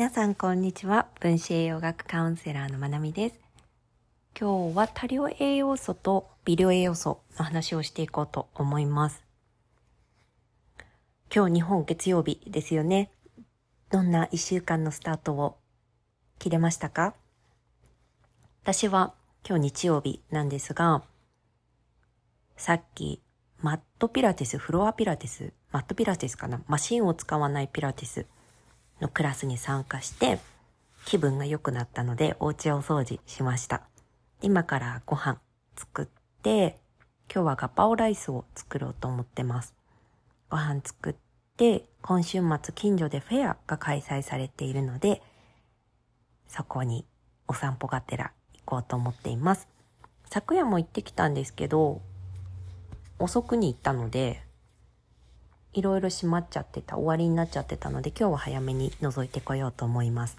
皆さんこんにちは。分子栄養学カウンセラーのまなみです。今日は多量栄養素と微量栄養素の話をしていこうと思います。今日日本月曜日ですよね。どんな一週間のスタートを切れましたか？私は今日日曜日なんですがさっきマットピラティス、フロアピラティス、マットピラティスかな？マシンを使わないピラティスのクラスに参加して、気分が良くなったので、お家を掃除しました。今からご飯作って、今日はガパオライスを作ろうと思ってます。ご飯作って、今週末近所でフェアが開催されているので、そこにお散歩がてら行こうと思っています。昨夜も行ってきたんですけど、遅くに行ったので、いろいろ閉まっちゃってた、終わりになっちゃってたので、今日は早めに覗いてこようと思います。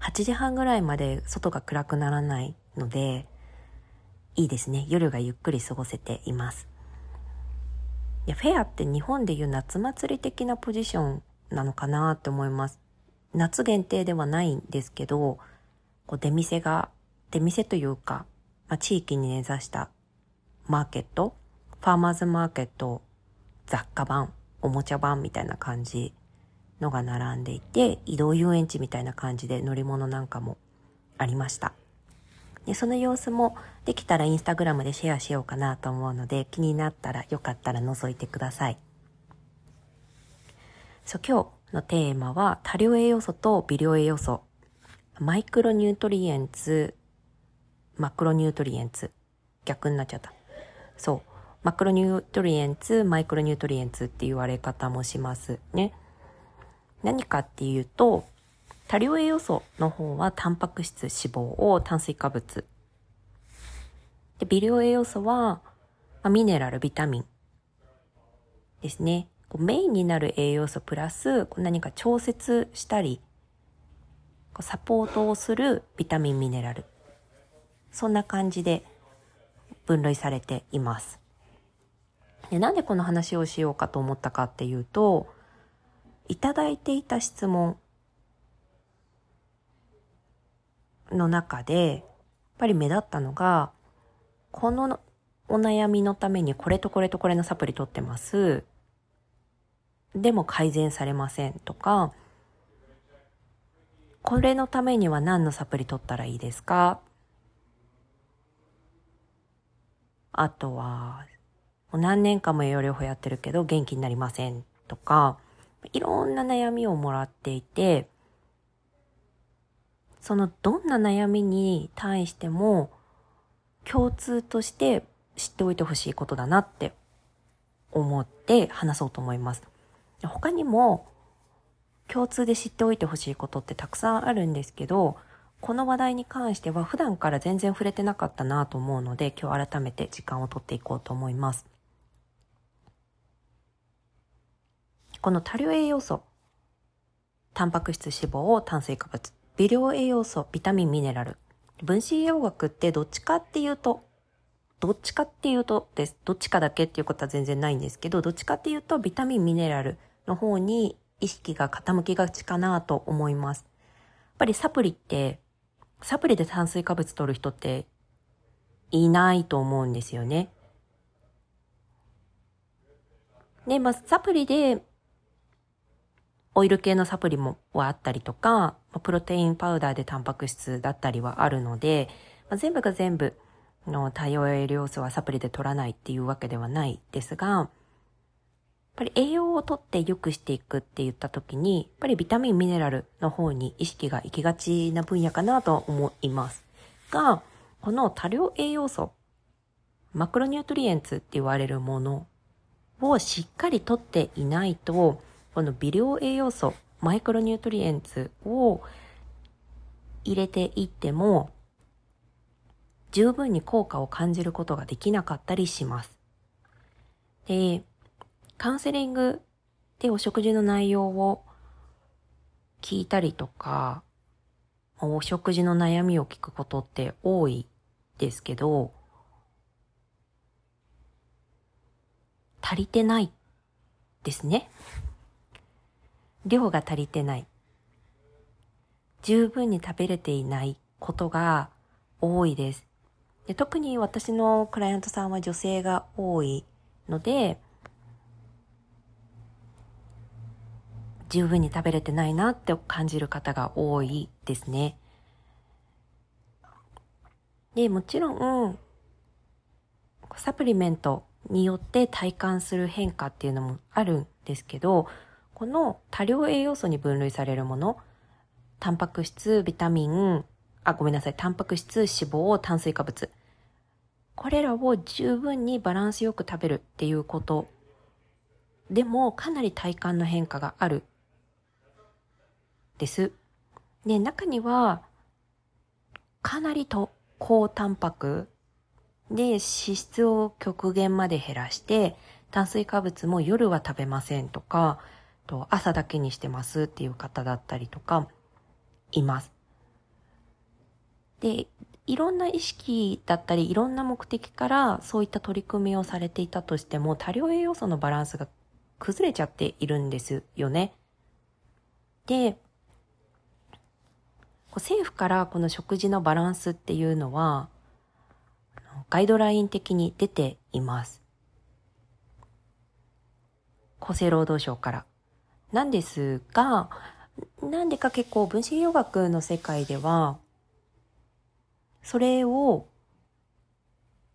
8時半ぐらいまで外が暗くならないので、いいですね。夜がゆっくり過ごせています。いや、フェアって日本でいう夏祭り的なポジションなのかなって思います。夏限定ではないんですけど、こう出店が、出店というか、まあ、地域に根ざしたマーケット、ファーマーズマーケット、雑貨版、おもちゃ版みたいな感じのが並んでいて、移動遊園地みたいな感じで乗り物なんかもありました。でその様子もできたらインスタグラムでシェアしようかなと思うので気になったらよかったら覗いてください。そう今日のテーマは多量栄養素と微量栄養素マイクロニュートリエンツマクロニュートリエンツ逆になっちゃったそう。マクロニュートリエンツ、マイクロニュートリエンツって言われ方もしますね。何かっていうと、多量栄養素の方はタンパク質、脂肪を炭水化物。で、微量栄養素は、ま、ミネラル、ビタミンですね。こうメインになる栄養素プラス何か調節したり、こうサポートをするビタミン、ミネラル。そんな感じで分類されています。でなんでこの話をしようかと思ったかっていうと、いただいていた質問の中で、やっぱり目立ったのが、このお悩みのためにこれとこれとこれのサプリ取ってます。でも改善されませんとか、これのためには何のサプリ取ったらいいですか？あとは、何年間も栄養療法やってるけど元気になりませんとか、いろんな悩みをもらっていて、そのどんな悩みに対しても共通として知っておいてほしいことだなって思って話そうと思います。他にも共通で知っておいてほしいことってたくさんあるんですけど、この話題に関しては普段から全然触れてなかったなと思うので、今日改めて時間をとっていこうと思います。この多量栄養素、タンパク質、脂肪、炭水化物、微量栄養素、ビタミン、ミネラル。分子栄養学ってどっちかっていうと、どっちかっていうとです。どっちかだけっていうことは全然ないんですけど、どっちかっていうとビタミン、ミネラルの方に意識が傾きがちかなと思います。やっぱりサプリってサプリで炭水化物取る人っていないと思うんですよね。で、まあ、サプリで、オイル系のサプリもはあったりとか、プロテインパウダーでタンパク質だったりはあるので、まあ、全部が全部の多様栄養素はサプリで取らないっていうわけではないですが、やっぱり栄養をとって良くしていくって言った時に、やっぱりビタミン、ミネラルの方に意識が行きがちな分野かなと思います。が、この多量栄養素、マクロニュートリエンツって言われるものをしっかりとっていないと、この微量栄養素、マイクロニュートリエンツを入れていっても、十分に効果を感じることができなかったりします。で、カウンセリングでお食事の内容を聞いたりとか、お食事の悩みを聞くことって多いですけど、足りてないですね。量が足りてない。十分に食べれていないことが多いです。で特に私のクライアントさんは女性が多いので、十分に食べれてないなって感じる方が多いですね。で、もちろん、サプリメントによって体感する変化っていうのもあるんですけど、この多量栄養素に分類されるもの、タンパク質、ビタミン、あ、ごめんなさい、タンパク質、脂肪、炭水化物。これらを十分にバランスよく食べるっていうことでもかなり体感の変化があるです。で、中にはかなりと高タンパクで脂質を極限まで減らして炭水化物も夜は食べませんとかと朝だけにしてますっていう方だったりとかいます。で、いろんな意識だったりいろんな目的からそういった取り組みをされていたとしても多量栄養素のバランスが崩れちゃっているんですよね。で、政府からこの食事のバランスっていうのはガイドライン的に出ています。厚生労働省から。なんですが、なんでか結構分子栄養学の世界では、それを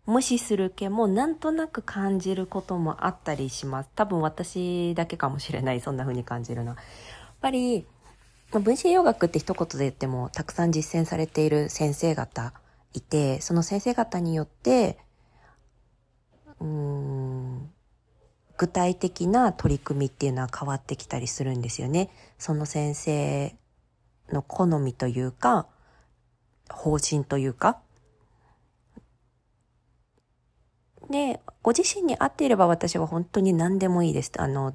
無視する気もなんとなく感じることもあったりします。多分私だけかもしれない、そんな風に感じるのは。やっぱり、分子栄養学って一言で言ってもたくさん実践されている先生方いて、その先生方によって、うーん、具体的な取り組みっていうのは変わってきたりするんですよね。その先生の好みというか、方針というか。で、ご自身に合っていれば私は本当に何でもいいです。あの、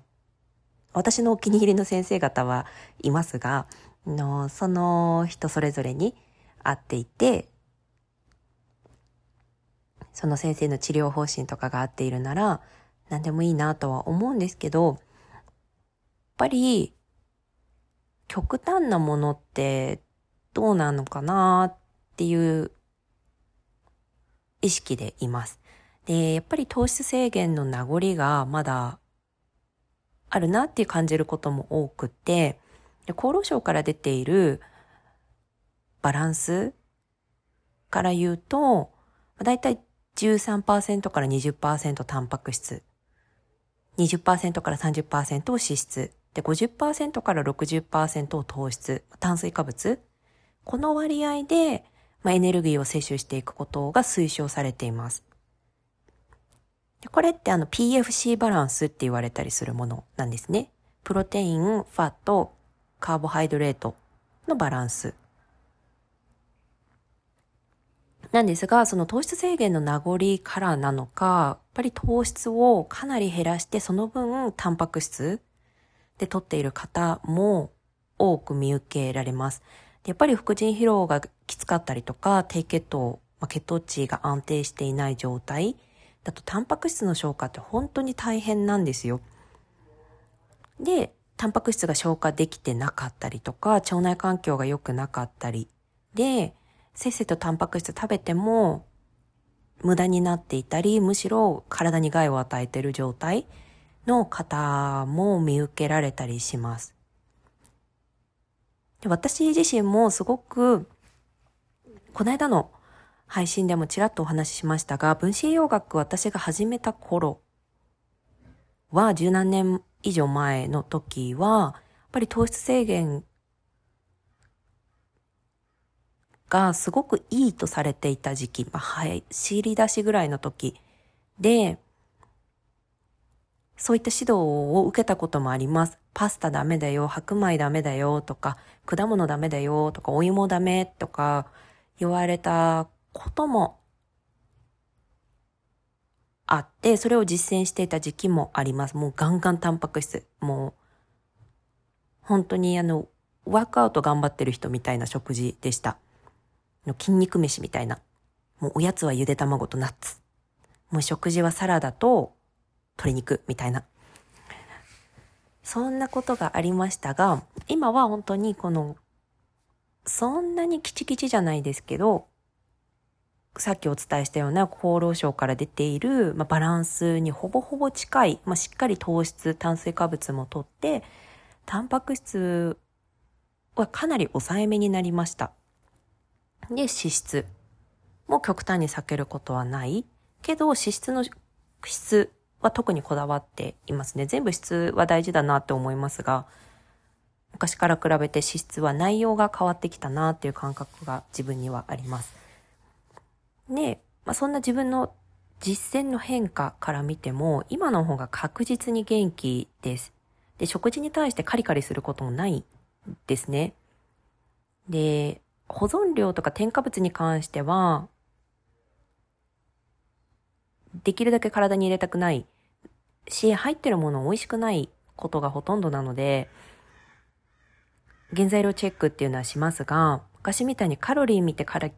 私のお気に入りの先生方はいますが、のその人それぞれに合っていて、その先生の治療方針とかが合っているなら、何でもいいなとは思うんですけど、やっぱり、極端なものってどうなのかなっていう意識でいます。で、やっぱり糖質制限の名残がまだあるなって感じることも多くて、厚労省から出ているバランスから言うと、だいたい13%から20%タンパク質、20%から30%を脂質、で50%から60%を糖質、炭水化物、この割合でまあ、エネルギーを摂取していくことが推奨されています。でこれってあの PFC バランスって言われたりするものなんですね。プロテイン、ファット、カーボハイドレートのバランス。なんですが、その糖質制限の名残からなのか、やっぱり糖質をかなり減らして、その分、タンパク質で取っている方も多く見受けられます。やっぱり副腎疲労がきつかったりとか、低血糖、まあ、血糖値が安定していない状態だと、タンパク質の消化って本当に大変なんですよ。で、タンパク質が消化できてなかったりとか、腸内環境が良くなかったりで、せっせとタンパク質食べても無駄になっていたり、むしろ体に害を与えている状態の方も見受けられたりします。で私自身もすごく、この間の配信でもちらっとお話ししましたが、分子栄養学私が始めた頃は、十何年以上前の時は、やっぱり糖質制限がすごくいいとされていた時期、まあ、はい、知り出しぐらいの時で、そういった指導を受けたこともあります。パスタダメだよ、白米ダメだよとか、果物ダメだよとか、お芋ダメとか言われたこともあって、それを実践していた時期もあります。もうガンガンタンパク質。もう、本当にあの、ワークアウト頑張ってる人みたいな食事でした。の筋肉飯みたいな。もうおやつはゆで卵とナッツ。もう食事はサラダと鶏肉みたいな。そんなことがありましたが、今は本当にこのそんなにキチキチじゃないですけど、さっきお伝えしたような厚労省から出ている、まあ、バランスにほぼほぼ近い、まあ、しっかり糖質、炭水化物もとって、タンパク質はかなり抑えめになりました。で、脂質も極端に避けることはないけど、脂質の質は特にこだわっていますね。全部質は大事だなって思いますが、昔から比べて脂質は内容が変わってきたなっていう感覚が自分にはあります。で、まあ、そんな自分の実践の変化から見ても、今の方が確実に元気です。で、食事に対してカリカリすることもないですね。で、保存料とか添加物に関しては、できるだけ体に入れたくないし、入ってるもの美味しくないことがほとんどなので、原材料チェックっていうのはしますが、昔みたいにカロリー見てカリ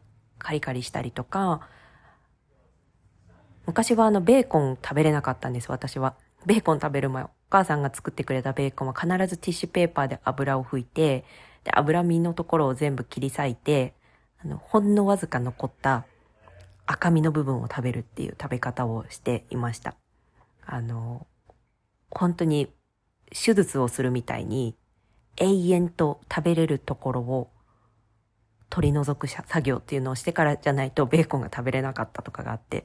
カリしたりとか、昔はあのベーコン食べれなかったんです、私は。ベーコン食べる前、お母さんが作ってくれたベーコンは必ずティッシュペーパーで油を拭いて、で、脂身のところを全部切り裂いて、あの、ほんのわずか残った赤身の部分を食べるっていう食べ方をしていました。あの、本当に手術をするみたいに永遠と食べれるところを取り除く作業っていうのをしてからじゃないとベーコンが食べれなかったとかがあって、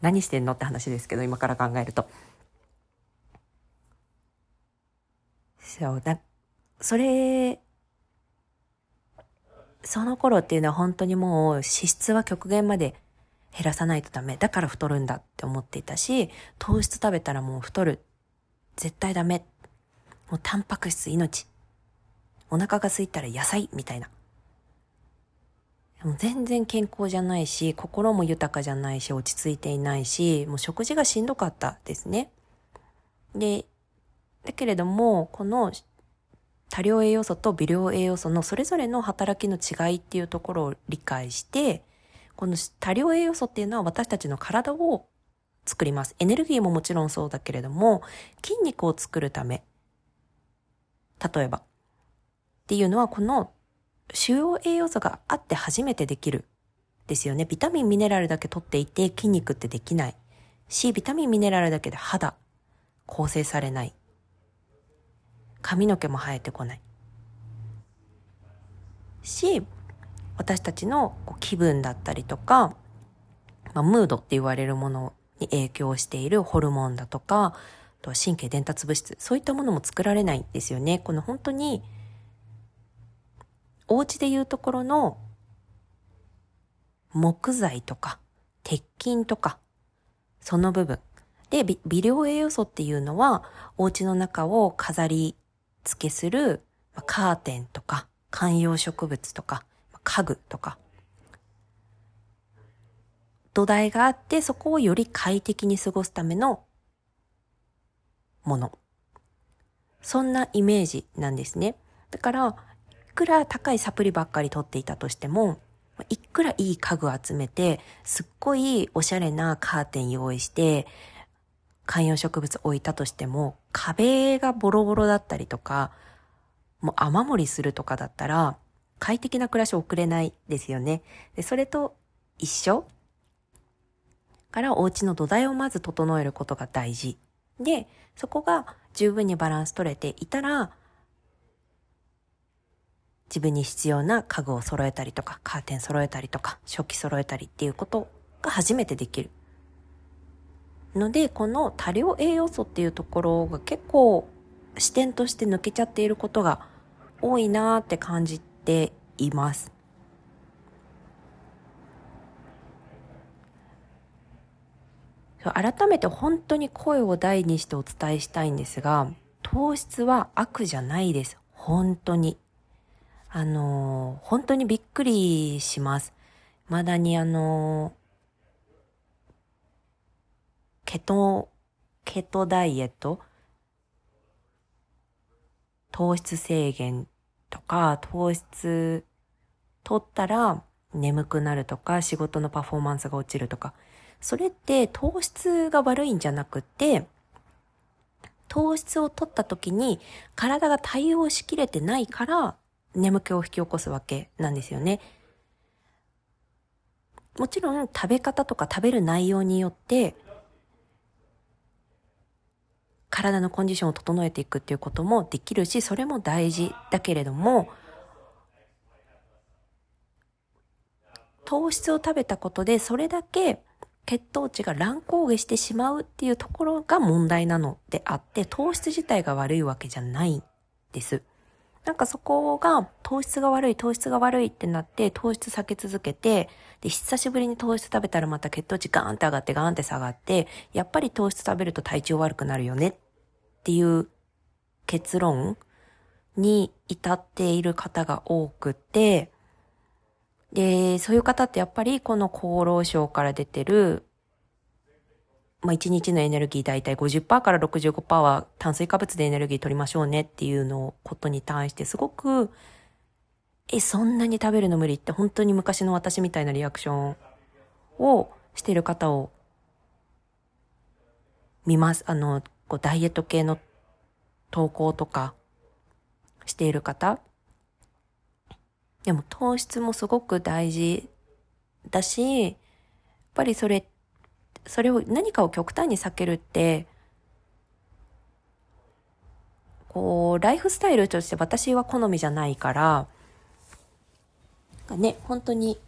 何してんのって話ですけど、今から考えると。そう、だ、それ、その頃っていうのは本当にもう脂質は極限まで減らさないとダメ。だから太るんだって思っていたし、糖質食べたらもう太る。絶対ダメ。もうタンパク質命。お腹が空いたら野菜みたいな。もう全然健康じゃないし、心も豊かじゃないし、落ち着いていないし、もう食事がしんどかったですね。で、だけれども、この多量栄養素と微量栄養素のそれぞれの働きの違いっていうところを理解して、この多量栄養素っていうのは私たちの体を作ります。エネルギーももちろんそうだけれども、筋肉を作るため、例えば、っていうのはこの主要栄養素があって初めてできる。ですよね。ビタミン、ミネラルだけ取っていて筋肉ってできない。し、ビタミン、ミネラルだけで肌、構成されない。髪の毛も生えてこない。し、私たちの気分だったりとか、まあ、ムードって言われるものに影響しているホルモンだとか、あと神経伝達物質、そういったものも作られないんですよね。この本当にお家でいうところの木材とか鉄筋とかその部分。で、微量栄養素っていうのはお家の中を飾り付けするカーテンとか観葉植物とか家具とか土台があってそこをより快適に過ごすためのもの。そんなイメージなんですね。だからいくら高いサプリばっかり取っていたとしても、いくらいい家具集めて、すっごいおしゃれなカーテン用意して、観葉植物置いたとしても、壁がボロボロだったりとか、もう雨漏りするとかだったら、快適な暮らしを送れないですよね。でそれと一緒からお家の土台をまず整えることが大事。で、そこが十分にバランス取れていたら、自分に必要な家具を揃えたりとか、カーテン揃えたりとか、食器揃えたりっていうことが初めてできる。ので、この多量栄養素っていうところが結構視点として抜けちゃっていることが多いなーって感じています。改めて本当に声を大にしてお伝えしたいんですが、糖質は悪じゃないです。本当に。あの、本当にびっくりします。まだにあの、ケト、ケトダイエット？糖質制限とか、糖質取ったら眠くなるとか、仕事のパフォーマンスが落ちるとか、それって糖質が悪いんじゃなくて、糖質を取った時に体が対応しきれてないから眠気を引き起こすわけなんですよね。もちろん食べ方とか食べる内容によって体のコンディションを整えていくっていうこともできるし、それも大事だけれども、糖質を食べたことでそれだけ血糖値が乱高下してしまうっていうところが問題なのであって、糖質自体が悪いわけじゃないんです。なんかそこが糖質が悪い、糖質が悪いってなって糖質避け続けて、で、久しぶりに糖質食べたらまた血糖値ガーンって上がってガーンって下がって、やっぱり糖質食べると体調悪くなるよねっていう結論に至っている方が多くて、で、そういう方ってやっぱりこの厚労省から出てる、まあ、1日のエネルギーだいたい50%から65%は炭水化物でエネルギー取りましょうねっていうのことに対してすごく、え、そんなに食べるの無理って本当に昔の私みたいなリアクションをしてる方を見ます。あの、こうダイエット系の投稿とかしている方。でも糖質もすごく大事だし、やっぱりそれ、それを何かを極端に避けるって、こう、ライフスタイルとして私は好みじゃないから、ね、本当に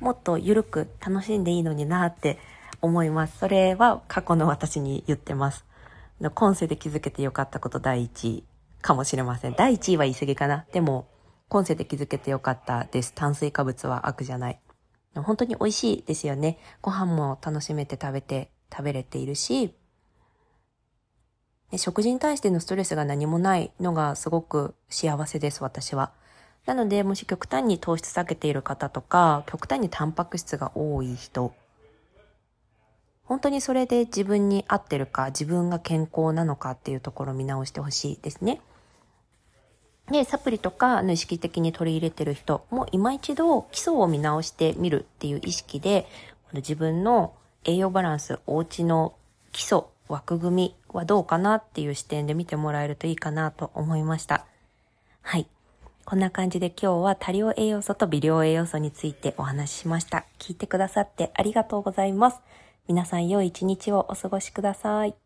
もっと緩く楽しんでいいのになって思います。それは過去の私に言ってます。今世で気づけてよかったこと第一位かもしれません。第一位は言い過ぎかな。でも、今世で気づけてよかったです。炭水化物は悪じゃない。本当に美味しいですよね。ご飯も楽しめて食べて、食べれているし、食事に対してのストレスが何もないのがすごく幸せです、私は。なので、もし極端に糖質下げている方とか、極端にタンパク質が多い人、本当にそれで自分に合ってるか、自分が健康なのかっていうところを見直してほしいですね。で、サプリとか意識的に取り入れてる人も今一度基礎を見直してみるっていう意識で、自分の栄養バランス、お家の基礎、枠組みはどうかなっていう視点で見てもらえるといいかなと思いました。はい。こんな感じで今日は多量栄養素と微量栄養素についてお話ししました。聞いてくださってありがとうございます。皆さん良い一日をお過ごしください。